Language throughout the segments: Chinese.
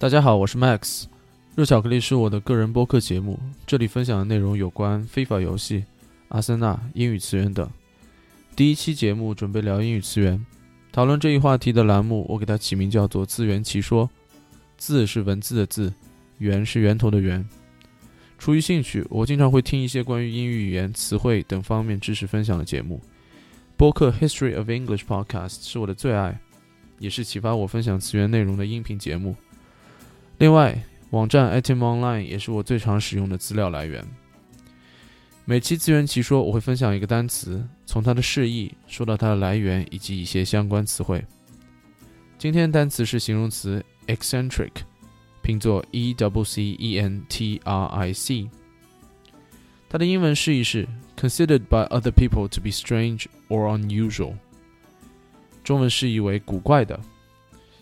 大家好，我是 Max。热巧克力是我的个人播客节目，这里分享的内容有关非法游戏、阿森纳、英语词源等。第一期节目准备聊英语词源，讨论这一话题的栏目，我给它起名叫做“自圆其说”。字是文字的字，源是源头的源。出于兴趣，我经常会听一些关于英语语言、词汇等方面知识分享的节目。播客 History of English Podcast 是我的最爱，也是启发我分享词源内容的音频节目。另外，网站 item online 也是我最常使用的资料来源。每期自圆其说，我会分享一个单词，从它的释义说到它的来源以及一些相关词汇。今天单词是形容词 eccentric，拼作 e w c e n t r i c。它的英文释义是 considered by other people to be strange or unusual。中文释义为古怪的，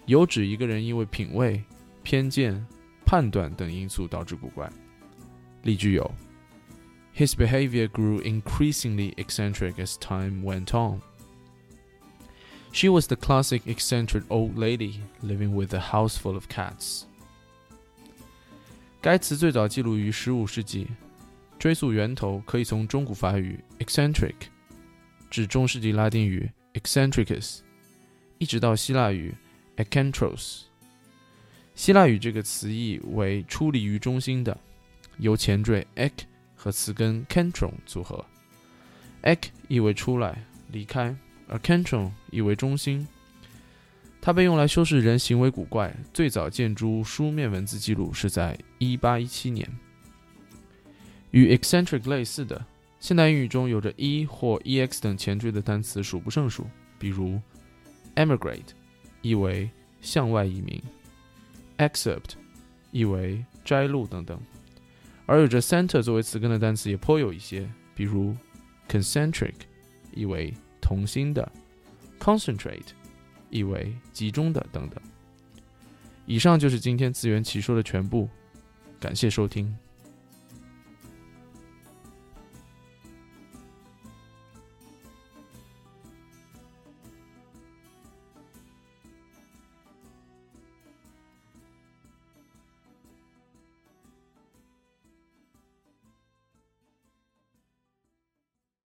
有指一个人因为品味。偏见、判断等因素导致古怪。例句有：His behavior grew increasingly eccentric as time went on. She was the classic eccentric old lady living with a house full of cats. 该词最早记录于15世纪，追溯源头可以从中古法语 eccentric，指中世纪拉丁语 eccentricus，一直到希腊语 ekantros。 希腊语这个词义为出离于中心的，由前缀 ek 和词根 “centron” 组合。ek 意为出来、离开，而 “centron” 意为中心。它被用来修饰人行为古怪，最早见诸书面文字记录是在1817年。与 eccentric 类似的，现代英语中有着 e 或 ex 等前缀的单词数不胜数，比如 emigrate 意为向外移民。Except 意为摘录等等，而有着 center 作为词根的单词也颇有一些，比如 concentric 意为同心的，concentrate 意为集中的等等。以上就是今天自圆其说的全部，感谢收听。